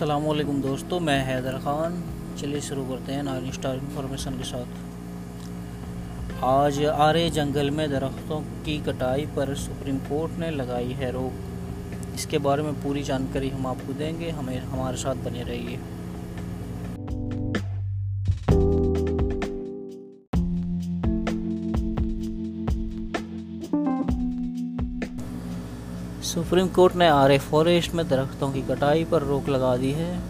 असलकुम दोस्तों, मैं हैदर ख़ान। चलिए शुरू करते हैं नाइन स्टार इन्फॉर्मेशन के साथ। आज आरे जंगल में दरख्तों की कटाई पर सुप्रीम कोर्ट ने लगाई है रोक। इसके बारे में पूरी जानकारी हम आपको देंगे। हमें, हमारे साथ बने रहिए। सुप्रीम कोर्ट ने आर फॉरेस्ट में दरख्तों की कटाई पर रोक लगा दी है।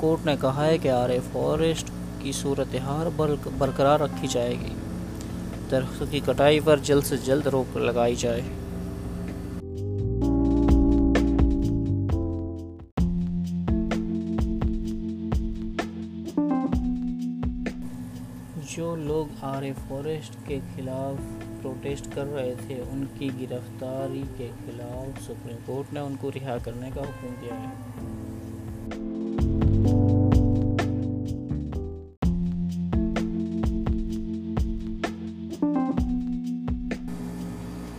कोर्ट ने कहा है कि आर फॉरेस्ट की सूरत हाल बरकरार रखी जाएगी। दरख्तों की कटाई पर जल्द से जल्द रोक लगाई जाए। जो लोग आर फॉरेस्ट के खिलाफ प्रोटेस्ट कर रहे थे, उनकी गिरफ्तारी के खिलाफ सुप्रीम कोर्ट ने उनको रिहा करने का हुक्म दिया है।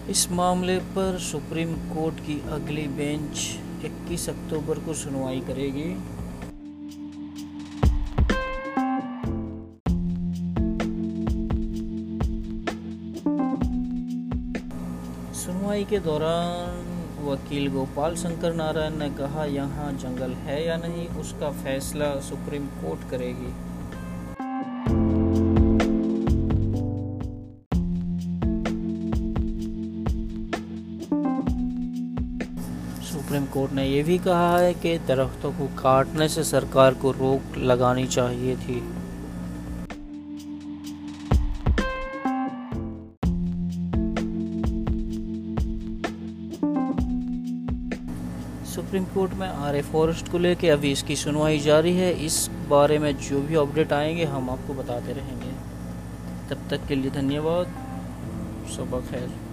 इस मामले पर सुप्रीम कोर्ट की अगली बेंच 21 अक्टूबर को सुनवाई करेगी। सुनवाई के दौरान वकील गोपाल शंकर नारायण ने कहा, यहाँ जंगल है या नहीं, उसका फैसला सुप्रीम कोर्ट करेगी। सुप्रीम कोर्ट ने यह भी कहा है कि दरख्तों को काटने से सरकार को रोक लगानी चाहिए थी। सुप्रीम कोर्ट में आर ए फॉरेस्ट को लेकर अभी इसकी सुनवाई जारी है। इस बारे में जो भी अपडेट आएँगे, हम आपको बताते रहेंगे। तब तक के लिए धन्यवाद। सुबह खैर।